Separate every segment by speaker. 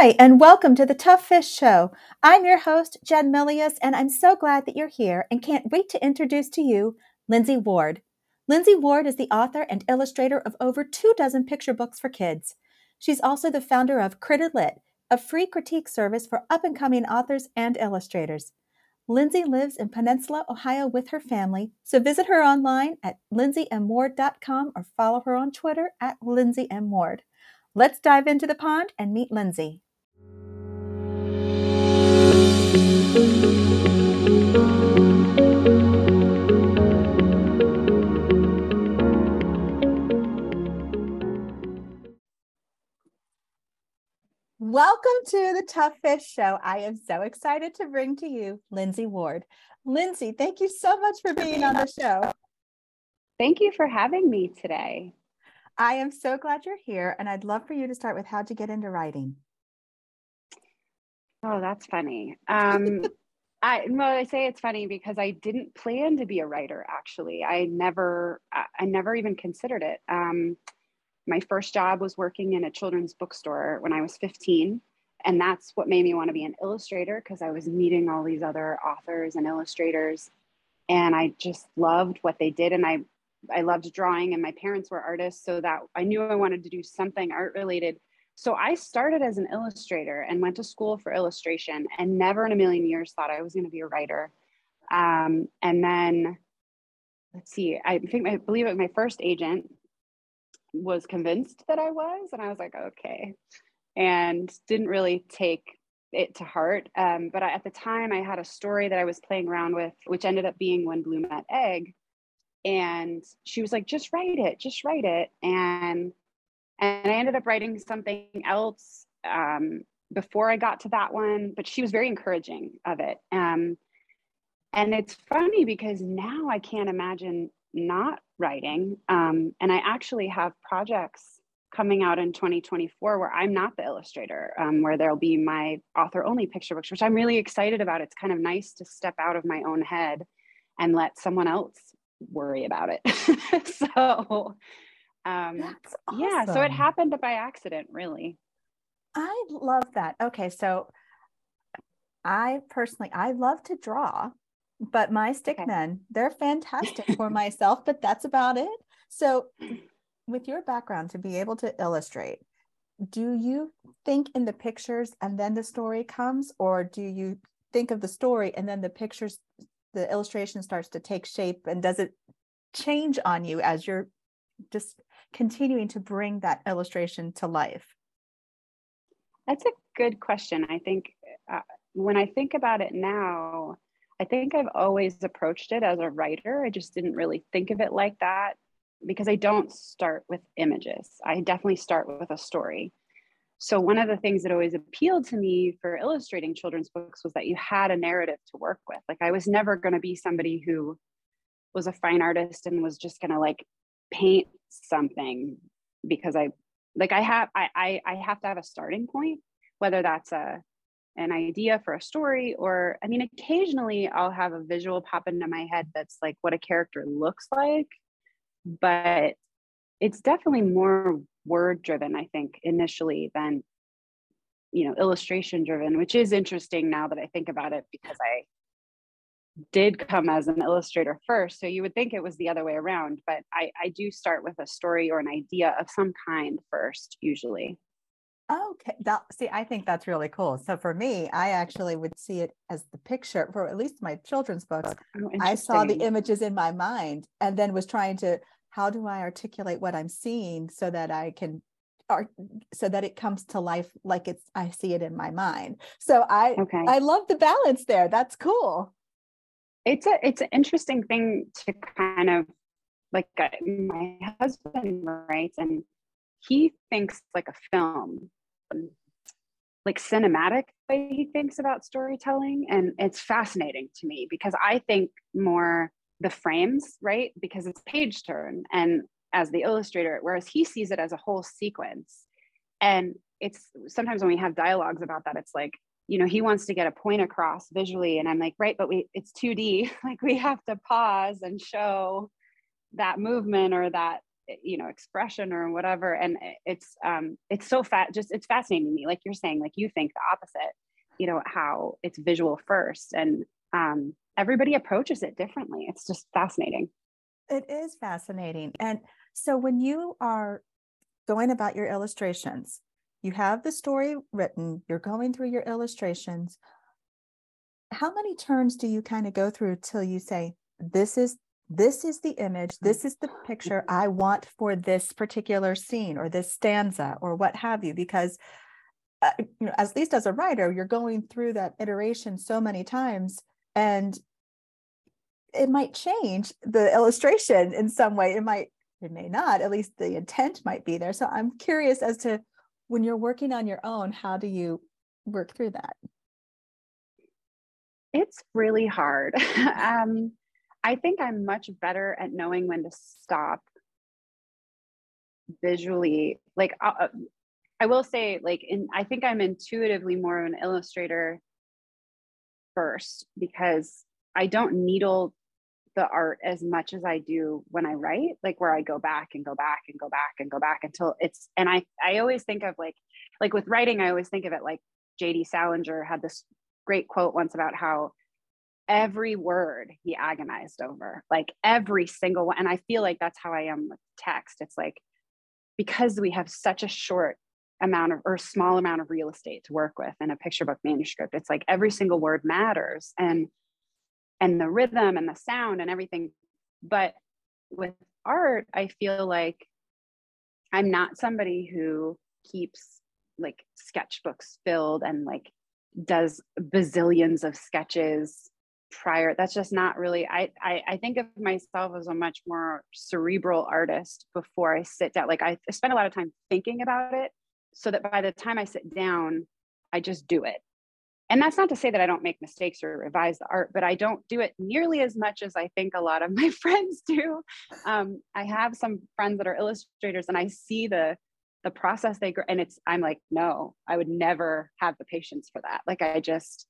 Speaker 1: Hi, and welcome to the Tough Fish Show. I'm your host, Jen Milius, and I'm so glad that you're here and can't wait to introduce to you Lindsay Ward. Lindsay Ward is the author and illustrator of over two dozen picture books for kids. She's also the founder of Critter Lit, a free critique service for up and coming authors and illustrators. Lindsay lives in Peninsula, Ohio with her family, so visit her online at lindsaymward.com or follow her on Twitter at lindsaymward. Let's dive into the pond and meet Lindsay. Welcome to the Tough Fish Show. I am so excited to bring to you Lindsay Ward. Lindsay, thank you so much for being on the show.
Speaker 2: Thank you for having me today.
Speaker 1: I am so glad you're here, and I'd love for you to start with how to get into writing.
Speaker 2: Oh, that's funny. Um, I well, I say it's funny because I didn't plan to be a writer. Actually, I never, I never even considered it. Um, my first job was working in a children's bookstore when I was 15, and that's what made me want to be an illustrator because I was meeting all these other authors and illustrators, and I just loved what they did, and I I loved drawing and my parents were artists. So that I knew I wanted to do something art related. So I started as an illustrator and went to school for illustration and never in a million years thought I was going to be a writer. Um, and then let's see, I think I believe it, my first agent was convinced that I was, and I was like, okay, and didn't really take it to heart. Um, but I, at the time, I had a story that I was playing around with, which ended up being When Blue Met Egg, and she was like just write it just write it and and i ended up writing something else um, before i got to that one but she was very encouraging of it um, and it's funny because now i can't imagine not writing um, and i actually have projects coming out in 2024 where i'm not the illustrator um, where there'll be my author only picture books which i'm really excited about it's kind of nice to step out of my own head and let someone else worry about it. so, um, awesome. yeah, so it happened by accident, really.
Speaker 1: I love that. Okay, so I personally, I love to draw, but my stick okay. men, they're fantastic for myself, but that's about it. So, with your background to be able to illustrate, do you think in the pictures and then the story comes, or do you think of the story and then the pictures the illustration starts to take shape and does it change on you as you're just continuing to bring that illustration to life
Speaker 2: that's a good question i think uh, when i think about it now i think i've always approached it as a writer. I just didn't really think of it like that because i don't start with images. I definitely start with a story. So one of the things that always appealed to me for illustrating children's books was that you had a narrative to work with. Like i was never going to be somebody who was a fine artist and was just going to like paint something because i like i have I, I i have to have a starting point whether that's a an idea for a story or i mean occasionally i'll have a visual pop into my head that's like what a character looks like but it's definitely more word driven i think initially than you know illustration driven which is interesting now that i think about it because i did come as an illustrator first so you would think it was the other way around but i i do start with a story or an idea of some kind first usually
Speaker 1: okay that see i think that's really cool so for me i actually would see it as the picture for at least my children's books oh, i saw the images in my mind and then was trying to how do I articulate what I'm seeing so that I can art so that it comes to life like it's I see it in my mind. So I okay. I love the balance there. That's cool.
Speaker 2: It's a it's an interesting thing to kind of like uh, my husband writes and he thinks like a film like cinematic way he thinks about storytelling and it's fascinating to me because i think more the frames, right? Because it's page turn and as the illustrator, whereas he sees it as a whole sequence. And it's sometimes when we have dialogues about that, it's like, you know, he wants to get a point across visually. And I'm like, right, but we it's 2D. like we have to pause and show that movement or that you know expression or whatever. And it's um it's so fat just it's fascinating to me like you're saying like you think the opposite you know how it's visual first and um everybody approaches it differently. It's just fascinating.
Speaker 1: It is fascinating. And so when you are going about your illustrations you have the story written you're going through your illustrations. How many turns do you kind of go through till you say this is this is the image mm. this is the picture i want for this particular scene or this stanza or what have you because uh, you know at least as a writer you're going through that iteration so many times and it might change the illustration in some way. It might it may not at least the intent might be there. So i'm curious as to when you're working on your own how do you work through that?
Speaker 2: It's really hard. Um I think I'm much better at knowing when to stop visually. Like, uh, uh, I will say, like, in, I think I'm intuitively more of an illustrator first because I don't needle the art as much as I do when I write, like where I go back and go back and go back and go back until it's, and I, I always think of like, like with writing, I always think of it like JD Salinger had this great quote once about how every word he agonized over, like every single one. And I feel like that's how I am with text. It's like because we have such a short amount of or small amount of real estate to work with in a picture book manuscript, it's like every single word matters and and the rhythm and the sound and everything. But with art, I feel like I'm not somebody who keeps like sketchbooks filled and like does bazillions of sketches prior that's just not really I, I i think of myself as a much more cerebral artist before i sit down like i spend a lot of time thinking about it so that by the time i sit down i just do it. And that's not to say that i don't make mistakes or revise the art but i don't do it nearly as much as i think a lot of my friends do. Um, i have some friends that are illustrators and i see the the process they go and it's i'm like no i would never have the patience for that. Like i just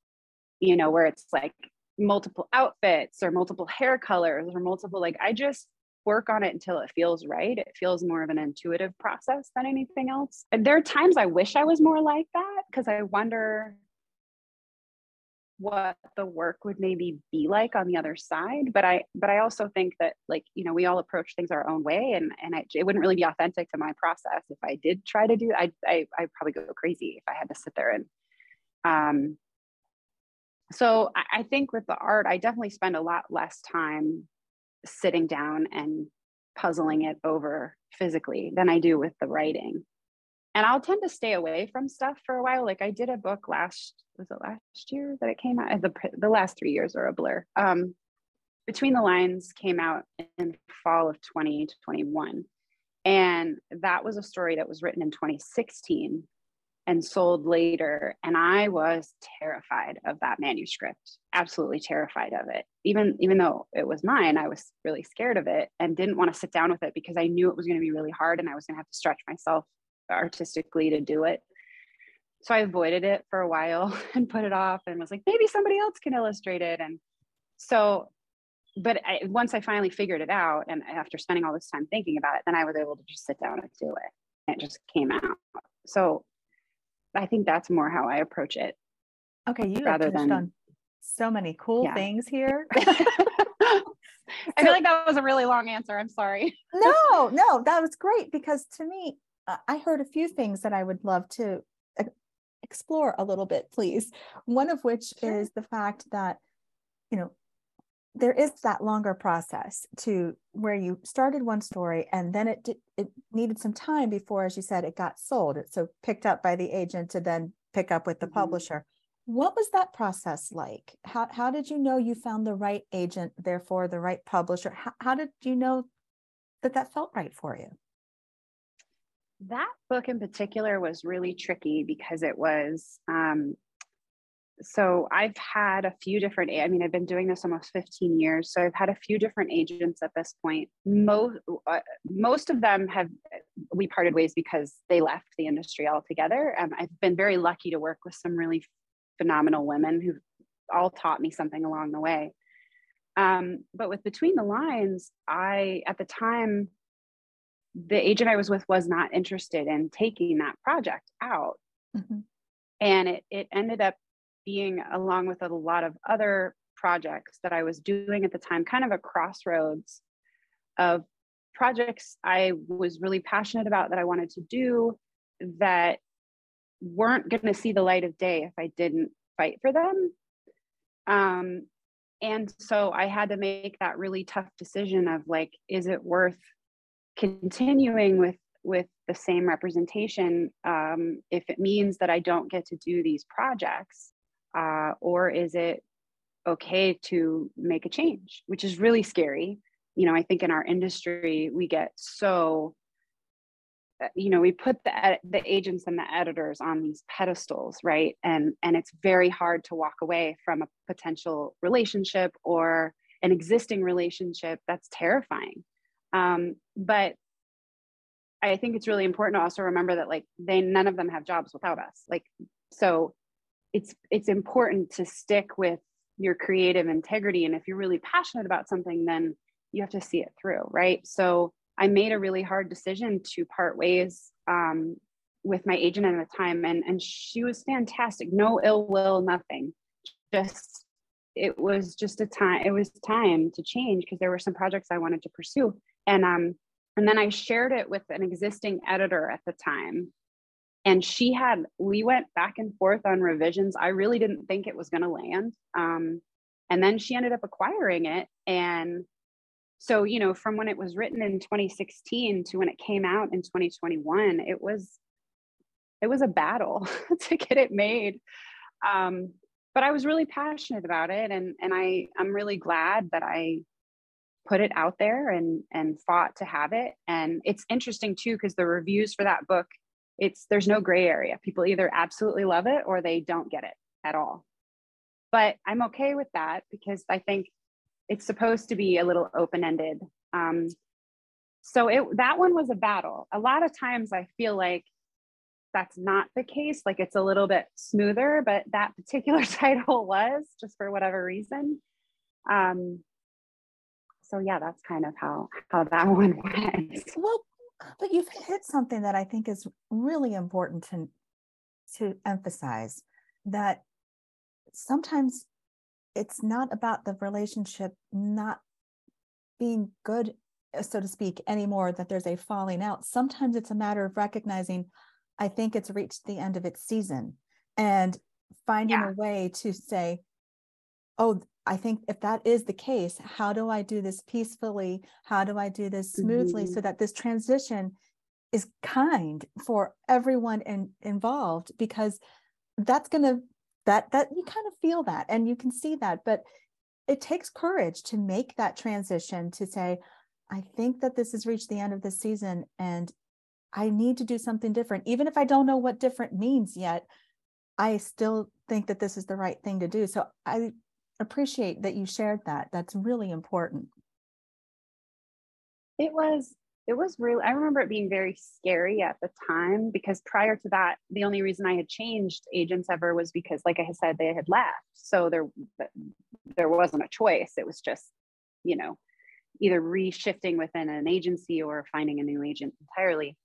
Speaker 2: you know where it's like multiple outfits or multiple hair colors or multiple like i just work on it until it feels right. It feels more of an intuitive process than anything else. And there are times i wish i was more like that because i wonder what the work would maybe be like on the other side. But i but i also think that like you know we all approach things our own way and and I, it wouldn't really be authentic to my process if i did try to do i i i'd probably go crazy if i had to sit there and um so I think with the art, I definitely spend a lot less time sitting down and puzzling it over physically than I do with the writing. And I'll tend to stay away from stuff for a while. Like I did a book last, was it last year that it came out? The, the last three years are a blur. Um, Between the Lines came out in fall of 2021. And that was a story that was written in 2016 and sold later. And I was terrified of that manuscript, absolutely terrified of it. Even, even though it was mine, I was really scared of it and didn't want to sit down with it because I knew it was going to be really hard and I was going to have to stretch myself artistically to do it. So I avoided it for a while and put it off and was like, maybe somebody else can illustrate it. And so, but I, once I finally figured it out, and after spending all this time thinking about it, then I was able to just sit down and do it. It just came out. So I think that's more how I approach it.
Speaker 1: Okay, you rather than on so many cool yeah. things here.
Speaker 2: I feel like that was a really long answer. I'm sorry.
Speaker 1: no, no, that was great because to me, uh, I heard a few things that I would love to uh, explore a little bit, please. One of which sure. is the fact that, you know, there is that longer process to where you started one story and then it did, it needed some time before as you said it got sold. It so picked up by the agent to then pick up with the mm-hmm. publisher. What was that process like? How, how did you know you found the right agent therefore the right publisher? How, how did you know that that felt right for you?
Speaker 2: That book in particular was really tricky because it was um, so I've had a few different, I mean, I've been doing this almost 15 years. So I've had a few different agents at this point. Most, uh, most of them have, we parted ways because they left the industry altogether. Um, I've been very lucky to work with some really phenomenal women who all taught me something along the way. Um, but with Between the Lines, I, at the time, the agent I was with was not interested in taking that project out. Mm-hmm. And it, it ended up being, along with a lot of other projects that I was doing at the time, kind of a crossroads of projects I was really passionate about that I wanted to do that weren't going to see the light of day if I didn't fight for them. Um, and so I had to make that really tough decision of like, is it worth continuing with with the same representation um, if it means that I don't get to do these projects, uh, or is it okay to make a change, which is really scary. You know, I think in our industry we get so uh, you know we put the the agents and the editors on these pedestals right? And and it's very hard to walk away from a potential relationship or an existing relationship that's terrifying. Um, but i think it's really important to also remember that like they none of them have jobs without us. Like so it's it's important to stick with your creative integrity and if you're really passionate about something then you have to see it through right so I made a really hard decision to part ways um, with my agent at the time, and and she was fantastic. No ill will, nothing. Just it was just a time. It was time to change because there were some projects I wanted to pursue, and um and then I shared it with an existing editor at the time, and she had we went back and forth on revisions. I really didn't think it was going to land. Um, and then she ended up acquiring it and so you know from when it was written in 2016 to when it came out in 2021 it was it was a battle to get it made um, but i was really passionate about it and and i i'm really glad that i put it out there and and fought to have it and it's interesting too because the reviews for that book it's there's no gray area. People either absolutely love it or they don't get it at all. But i'm okay with that because i think it's supposed to be a little open-ended. Um, so it that one was a battle. A lot of times i feel like that's not the case like it's a little bit smoother but that particular title was just for whatever reason. Um, so yeah that's kind of how how that one went.
Speaker 1: Well but you've hit something that i think is really important to to emphasize that sometimes it's not about the relationship not being good uh, so to speak anymore that there's a falling out sometimes it's a matter of recognizing i think it's reached the end of its season and finding yeah. a way to say oh i think if that is the case how do i do this peacefully? How do i do this smoothly mm-hmm. so that this transition is kind for everyone in, involved? Because that's going to that that you kind of feel that and you can see that but it takes courage to make that transition to say i think that this has reached the end of the season and i need to do something different. Even if i don't know what different means yet i still think that this is the right thing to do. So i appreciate that you shared that. That's really important.
Speaker 2: It was it was really i remember it being very scary at the time because prior to that the only reason i had changed agents ever was because like i said they had left. So there there wasn't a choice. It was just you know either reshifting within an agency or finding a new agent entirely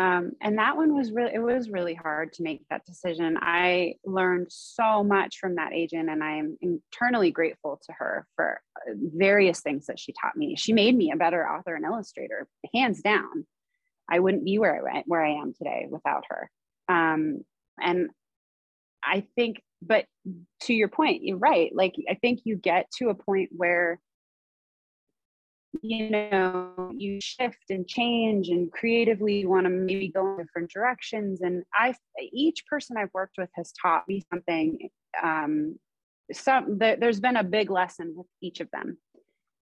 Speaker 2: um, and that one was really, it was really hard to make that decision. I learned so much from that agent, and I am internally grateful to her for uh, various things that she taught me. She made me a better author and illustrator, hands down. I wouldn't be where I went, where I am today without her. Um, and I think, but to your point, you're right. Like, I think you get to a point where you know you shift and change and creatively you want to maybe go in different directions and i each person i've worked with has taught me something um some there, there's been a big lesson with each of them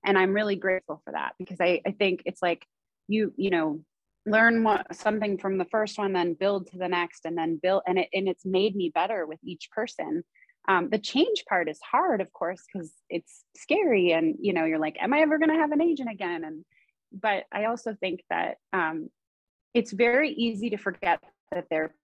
Speaker 2: and i'm really grateful for that because i i think it's like you you know learn what, something from the first one then build to the next and then build and it and it's made me better with each person um, the change part is hard of course because it's scary and you know you're like am i ever going to have an agent again? And but i also think that um, it's very easy to forget that they're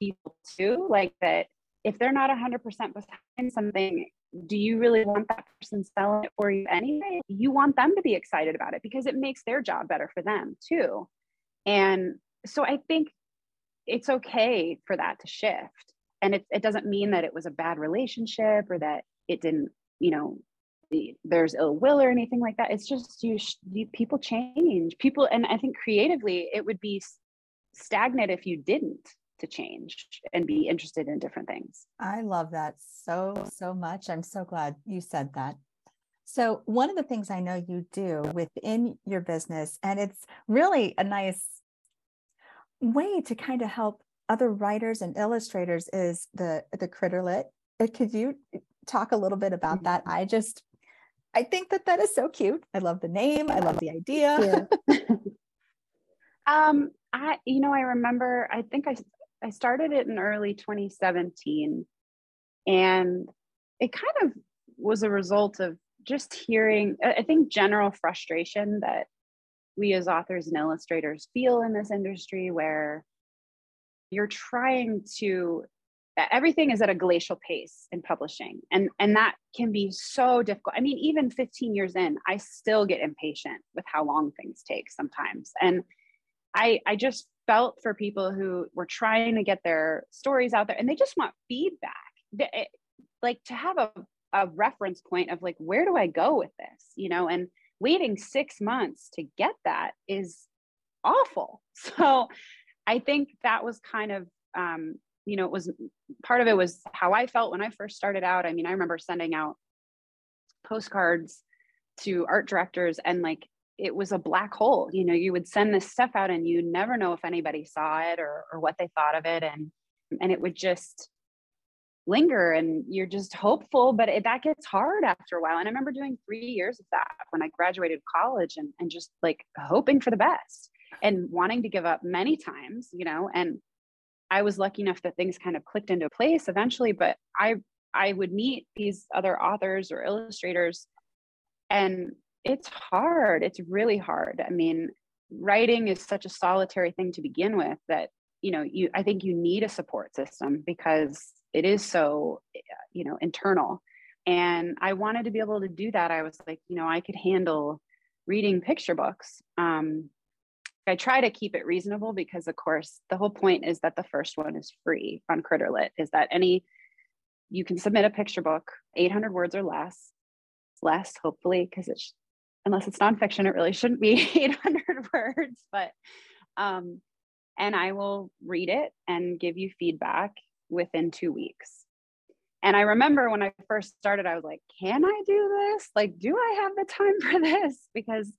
Speaker 2: people too like that if they're not 100% behind something do you really want that person selling it for you anyway? You want them to be excited about it because it makes their job better for them too. And so I think it's okay for that to shift. And it, it doesn't mean that it was a bad relationship or that it didn't, you know, there's ill will or anything like that. It's just you, you people change. People, and I think creatively, it would be stagnant if you didn't to change and be interested in different things.
Speaker 1: I love that so, so much. I'm so glad you said that. So, one of the things I know you do within your business, and it's really a nice way to kind of help other writers and illustrators, is the the Critterlit. Uh, could you talk a little bit about that? Mm-hmm. I just, I think that that is so cute. I love the name. I love the idea.
Speaker 2: Yeah. um, I, you know, I remember. I think I I started it in early 2017, and it kind of was a result of just hearing, I think, general frustration that we as authors and illustrators feel in this industry where you're trying to everything is at a glacial pace in publishing and and that can be so difficult. I mean even 15 years in i still get impatient with how long things take sometimes. And i i just felt for people who were trying to get their stories out there and they just want feedback. Eh, like to have a a reference point of like where do i go with this you know? And waiting six months to get that is awful. So i think that was kind of um, you know it was part of it was how i felt when i first started out. I mean i remember sending out postcards to art directors and like it was a black hole. You know you would send this stuff out and you never know if anybody saw it or, or what they thought of it. And and it would just linger and you're just hopeful but it, that gets hard after a while. And i remember doing three years of that when i graduated college and, and just like hoping for the best and wanting to give up many times you know and i was lucky enough that things kind of clicked into place eventually but i i would meet these other authors or illustrators and it's hard. It's really hard. I mean writing is such a solitary thing to begin with that you know you i think you need a support system because it is so you know internal. And i wanted to be able to do that. I was like you know i could handle reading picture books um, i try to keep it reasonable because of course the whole point is that the first one is free on critterlit is that any you can submit a picture book 800 words or less less hopefully because it's unless it's nonfiction it really shouldn't be 800 words but um, and i will read it and give you feedback within two weeks. And I remember when I first started, I was like, can I do this? Like, do I have the time for this? Because,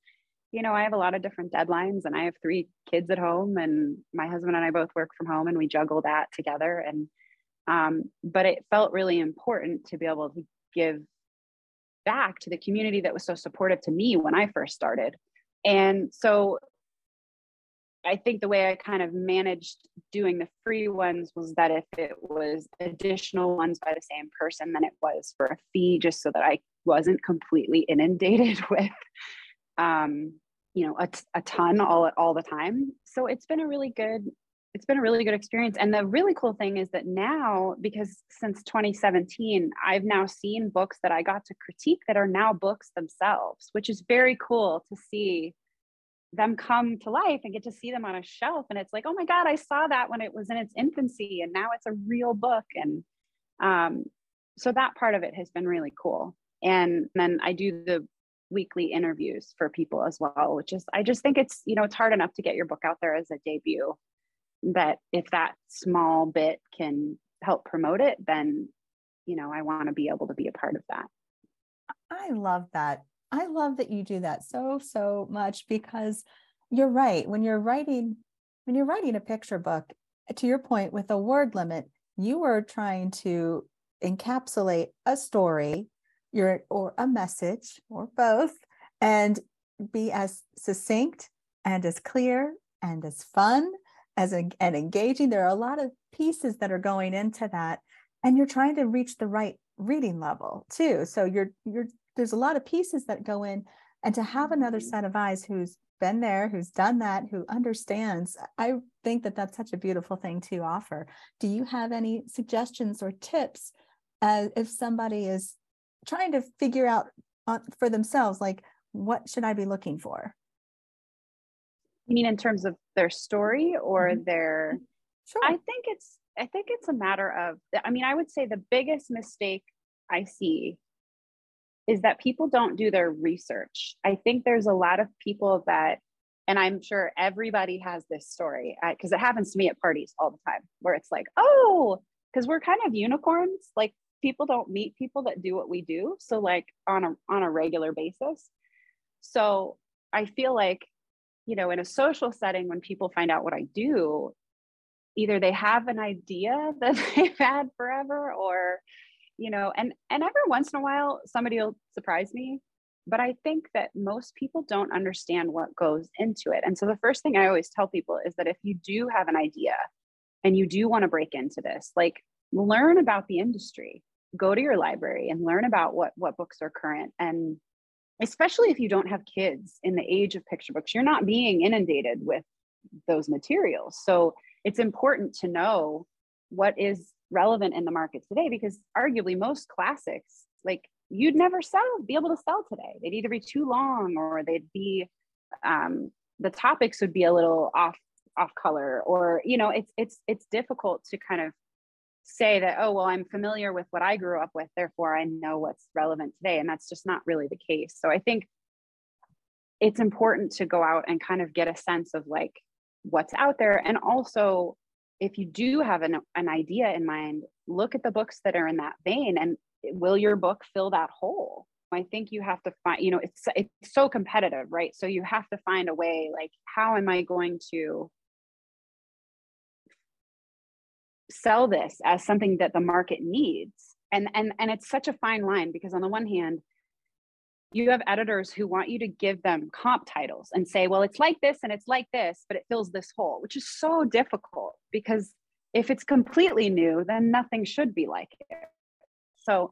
Speaker 2: you know, I have a lot of different deadlines and I have three kids at home, and my husband and I both work from home and we juggle that together. And, um, but it felt really important to be able to give back to the community that was so supportive to me when I first started. And so I think the way I kind of managed doing the free ones was that if it was additional ones by the same person, then it was for a fee, just so that I wasn't completely inundated with, um, you know, a, a ton all all the time. So it's been a really good, it's been a really good experience. And the really cool thing is that now, because since 2017, I've now seen books that I got to critique that are now books themselves, which is very cool to see them come to life and get to see them on a shelf and it's like oh my god i saw that when it was in its infancy and now it's a real book and um, so that part of it has been really cool and then i do the weekly interviews for people as well which is i just think it's you know it's hard enough to get your book out there as a debut But if that small bit can help promote it then you know i want to be able to be a part of that
Speaker 1: i love that I love that you do that so, so much because you're right. When you're writing, when you're writing a picture book, to your point with a word limit, you are trying to encapsulate a story, your or a message, or both, and be as succinct and as clear and as fun as a, and engaging. There are a lot of pieces that are going into that, and you're trying to reach the right reading level too. So you're you're there's a lot of pieces that go in and to have another mm-hmm. set of eyes who's been there who's done that who understands i think that that's such a beautiful thing to offer do you have any suggestions or tips uh, if somebody is trying to figure out for themselves like what should i be looking for
Speaker 2: You mean in terms of their story or mm-hmm. their? Sure. I think it's I think it's a matter of. I mean, I would say the biggest mistake I see is that people don't do their research. I think there's a lot of people that, and I'm sure everybody has this story because it happens to me at parties all the time where it's like, oh, because we're kind of unicorns. Like people don't meet people that do what we do. So like on a on a regular basis. So I feel like, you know, in a social setting, when people find out what I do, either they have an idea that they've had forever or you know and and every once in a while somebody will surprise me but i think that most people don't understand what goes into it and so the first thing i always tell people is that if you do have an idea and you do want to break into this like learn about the industry go to your library and learn about what what books are current and especially if you don't have kids in the age of picture books you're not being inundated with those materials. So it's important to know what is relevant in the market today because arguably most classics like you'd never sell be able to sell today. They'd either be too long or they'd be um, the topics would be a little off off color or you know it's it's it's difficult to kind of say that oh well i'm familiar with what i grew up with therefore i know what's relevant today and that's just not really the case so i think it's important to go out and kind of get a sense of like what's out there and also if you do have an, an idea in mind, look at the books that are in that vein and will your book fill that hole? I think you have to find, you know, it's it's so competitive, right? So you have to find a way like how am I going to sell this as something that the market needs? And and and it's such a fine line because on the one hand, you have editors who want you to give them comp titles and say, well, it's like this and it's like this, but it fills this hole, which is so difficult because if it's completely new, then nothing should be like it. So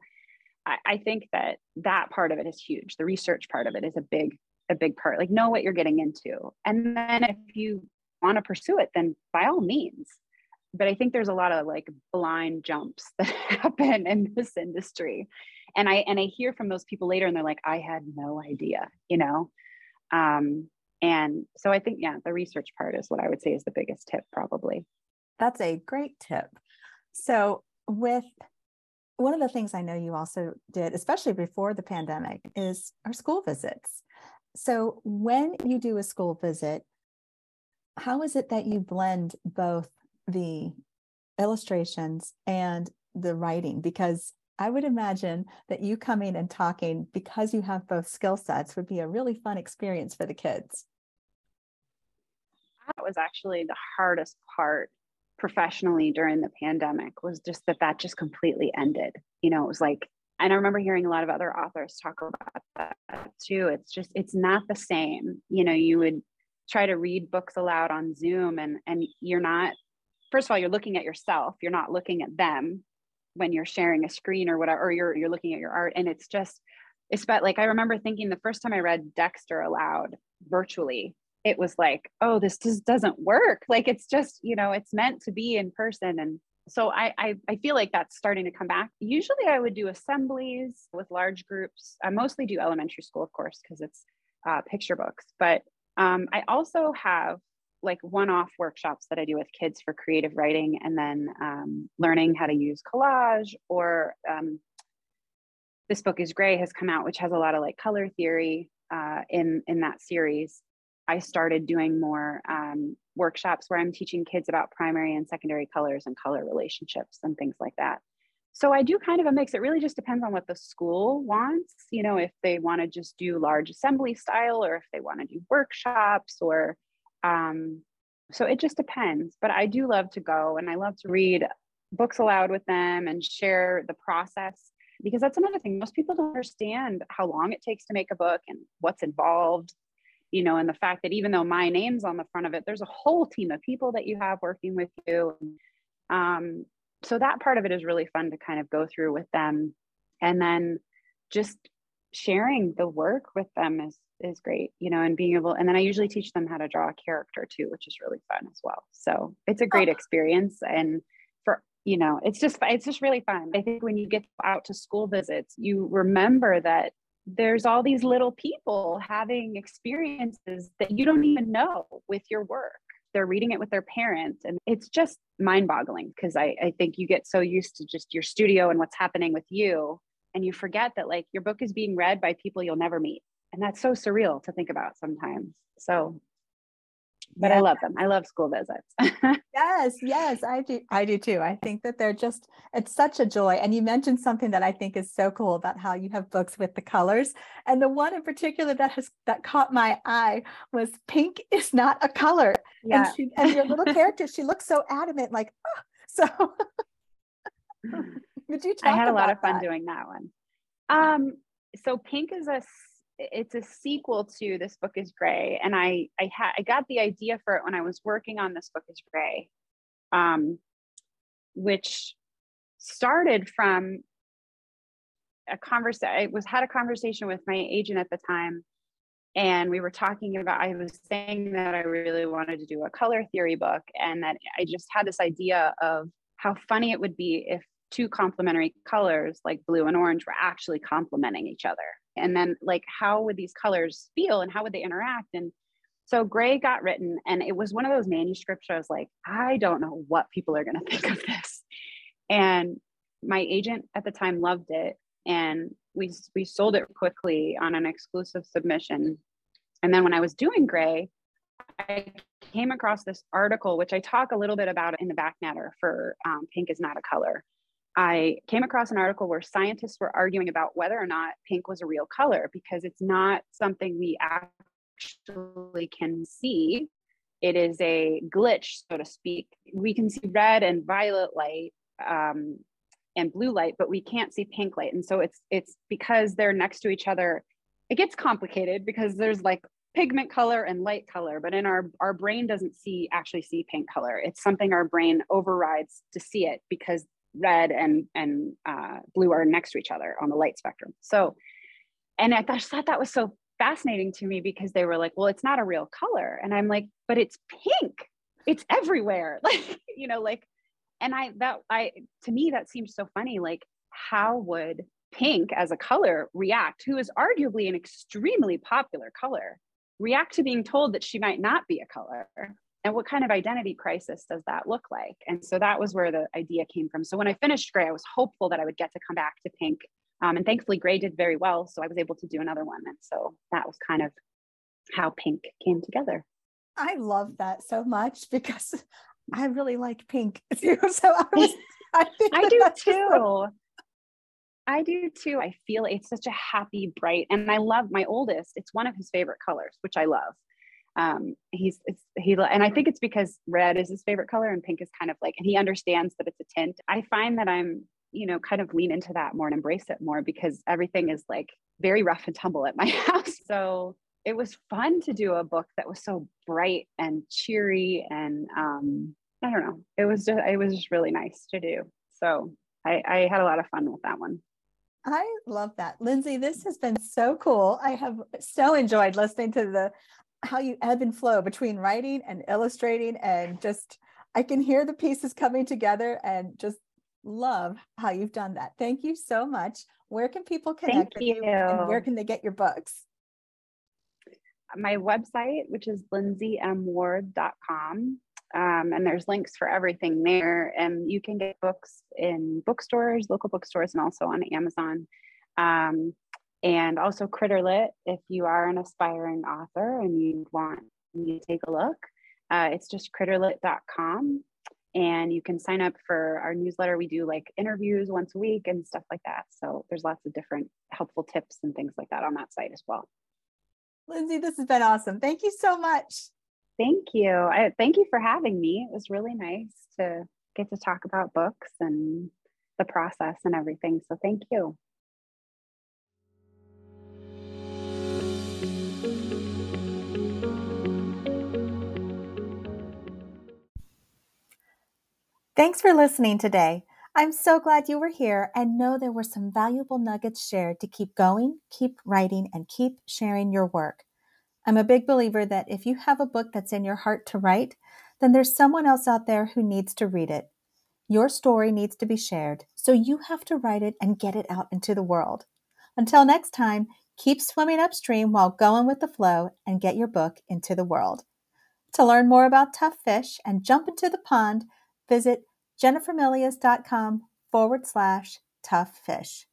Speaker 2: I, I think that that part of it is huge. The research part of it is a big, a big part. Like know what you're getting into. And then if you want to pursue it, then by all means. But I think there's a lot of like blind jumps that happen in this industry. And i and i hear from those people later and they're like i had no idea you know? Um and so i think yeah the research part is what i would say is the biggest tip probably.
Speaker 1: That's a great tip. So with one of the things i know you also did especially before the pandemic is our school visits. So when you do a school visit how is it that you blend both the illustrations and the writing because I would imagine that you coming and talking because you have both skill sets would be a really fun experience for the kids.
Speaker 2: That was actually the hardest part professionally during the pandemic was just that that just completely ended. You know, it was like, and I remember hearing a lot of other authors talk about that too. It's just, it's not the same. You know, you would try to read books aloud on Zoom and and you're not first of all, you're looking at yourself, you're not looking at them when you're sharing a screen or whatever, or you're you're looking at your art, and it's just it's but like I remember thinking the first time I read Dexter aloud virtually, it was like, oh, this just doesn't work. Like it's just you know it's meant to be in person, and so I, I, I feel like that's starting to come back. Usually, I would do assemblies with large groups. I mostly do elementary school, of course, because it's uh, picture books. But um, I also have like one-off workshops that I do with kids for creative writing, and then um, learning how to use collage. Or um, this book is gray has come out, which has a lot of like color theory uh, in in that series. I started doing more um, workshops where I'm teaching kids about primary and secondary colors and color relationships and things like that. So I do kind of a mix. It really just depends on what the school wants. You know, if they want to just do large assembly style or if they want to do workshops or um, so it just depends. But I do love to go and I love to read books aloud with them and share the process because that's another thing. Most people don't understand how long it takes to make a book and what's involved, you know, and the fact that even though my name's on the front of it, there's a whole team of people that you have working with you. Um, so that part of it is really fun to kind of go through with them. And then just sharing the work with them is is great, you know, and being able, and then I usually teach them how to draw a character too, which is really fun as well. So it's a oh. great oh. experience. And for, you know, it's just, it's just really fun. I think when you get out to school visits, you remember that there's all these little people having experiences that you don't even know with your work they're reading it with their parents and it's just mind-boggling because I, I think you get so used to just your studio and what's happening with you and you forget that like your book is being read by people you'll never meet and that's so surreal to think about sometimes so but yeah. I love them. I love school visits.
Speaker 1: yes, yes, I do. I do too. I think that they're just, it's such a joy. And you mentioned something that I think is so cool about how you have books with the colors. And the one in particular that has, that caught my eye was pink is not a color. Yeah. And, she, and your little character, she looks so adamant, like, oh. so.
Speaker 2: Would you I had a lot of fun that? doing that one. Um, so pink is a it's a sequel to this book is gray and i i had i got the idea for it when i was working on this book is gray um, which started from a conversation i was had a conversation with my agent at the time and we were talking about i was saying that i really wanted to do a color theory book and that i just had this idea of how funny it would be if two complementary colors like blue and orange were actually complementing each other and then like how would these colors feel and how would they interact? And so gray got written and it was one of those manuscripts i was like i don't know what people are going to think of this. And my agent at the time loved it and we we sold it quickly on an exclusive submission. And then when i was doing gray i came across this article which i talk a little bit about in the back matter for um, pink is not a color I came across an article where scientists were arguing about whether or not pink was a real color because it's not something we actually can see. It is a glitch, so to speak. We can see red and violet light um, and blue light, but we can't see pink light. And so it's it's because they're next to each other. It gets complicated because there's like pigment color and light color, but in our our brain doesn't see actually see pink color. It's something our brain overrides to see it because red and and uh, blue are next to each other on the light spectrum. So, and I just thought that was so fascinating to me because they were like, well, it's not a real color, and I'm like, but it's pink. It's everywhere. Like you know, like, and I that I to me that seems so funny. Like, how would pink as a color react? Who is arguably an extremely popular color react to being told that she might not be a color and what kind of identity crisis does that look like? And so that was where the idea came from. So when i finished gray i was hopeful that i would get to come back to pink. Um, and thankfully gray did very well so i was able to do another one. And so that was kind of how pink came together.
Speaker 1: I love that so much because i really like pink too. So i was i,
Speaker 2: I do too. I do too. I feel it's such a happy, bright, and I love my oldest. It's one of his favorite colors, which I love um he's he and i think it's because red is his favorite color and pink is kind of like and he understands that it's a tint. I find that i'm you know kind of lean into that more and embrace it more because everything is like very rough and tumble at my house. So it was fun to do a book that was so bright and cheery and um i don't know. It was just it was just really nice to do. So i i had a lot of fun with that one.
Speaker 1: I love that. Lindsay, this has been so cool. I have so enjoyed listening to the how you ebb and flow between writing and illustrating and just I can hear the pieces coming together and just love how you've done that. Thank you so much. Where can people connect Thank with you. you and where can they get your books?
Speaker 2: My website, which is lindsaymward.com. Um, and there's links for everything there. And you can get books in bookstores, local bookstores, and also on Amazon. Um, and also Critterlit if you are an aspiring author and you want me to take a look. Uh, it's just critterlit.com and you can sign up for our newsletter. We do like interviews once a week and stuff like that. So there's lots of different helpful tips and things like that on that site as well.
Speaker 1: Lindsay, this has been awesome. Thank you so much.
Speaker 2: Thank you. I, thank you for having me. It was really nice to get to talk about books and the process and everything. So thank you.
Speaker 1: Thanks for listening today. I'm so glad you were here and know there were some valuable nuggets shared to keep going, keep writing, and keep sharing your work. I'm a big believer that if you have a book that's in your heart to write, then there's someone else out there who needs to read it. Your story needs to be shared, so you have to write it and get it out into the world. Until next time, Keep swimming upstream while going with the flow and get your book into the world. To learn more about tough fish and jump into the pond, visit jennifermilius.com forward slash tough fish.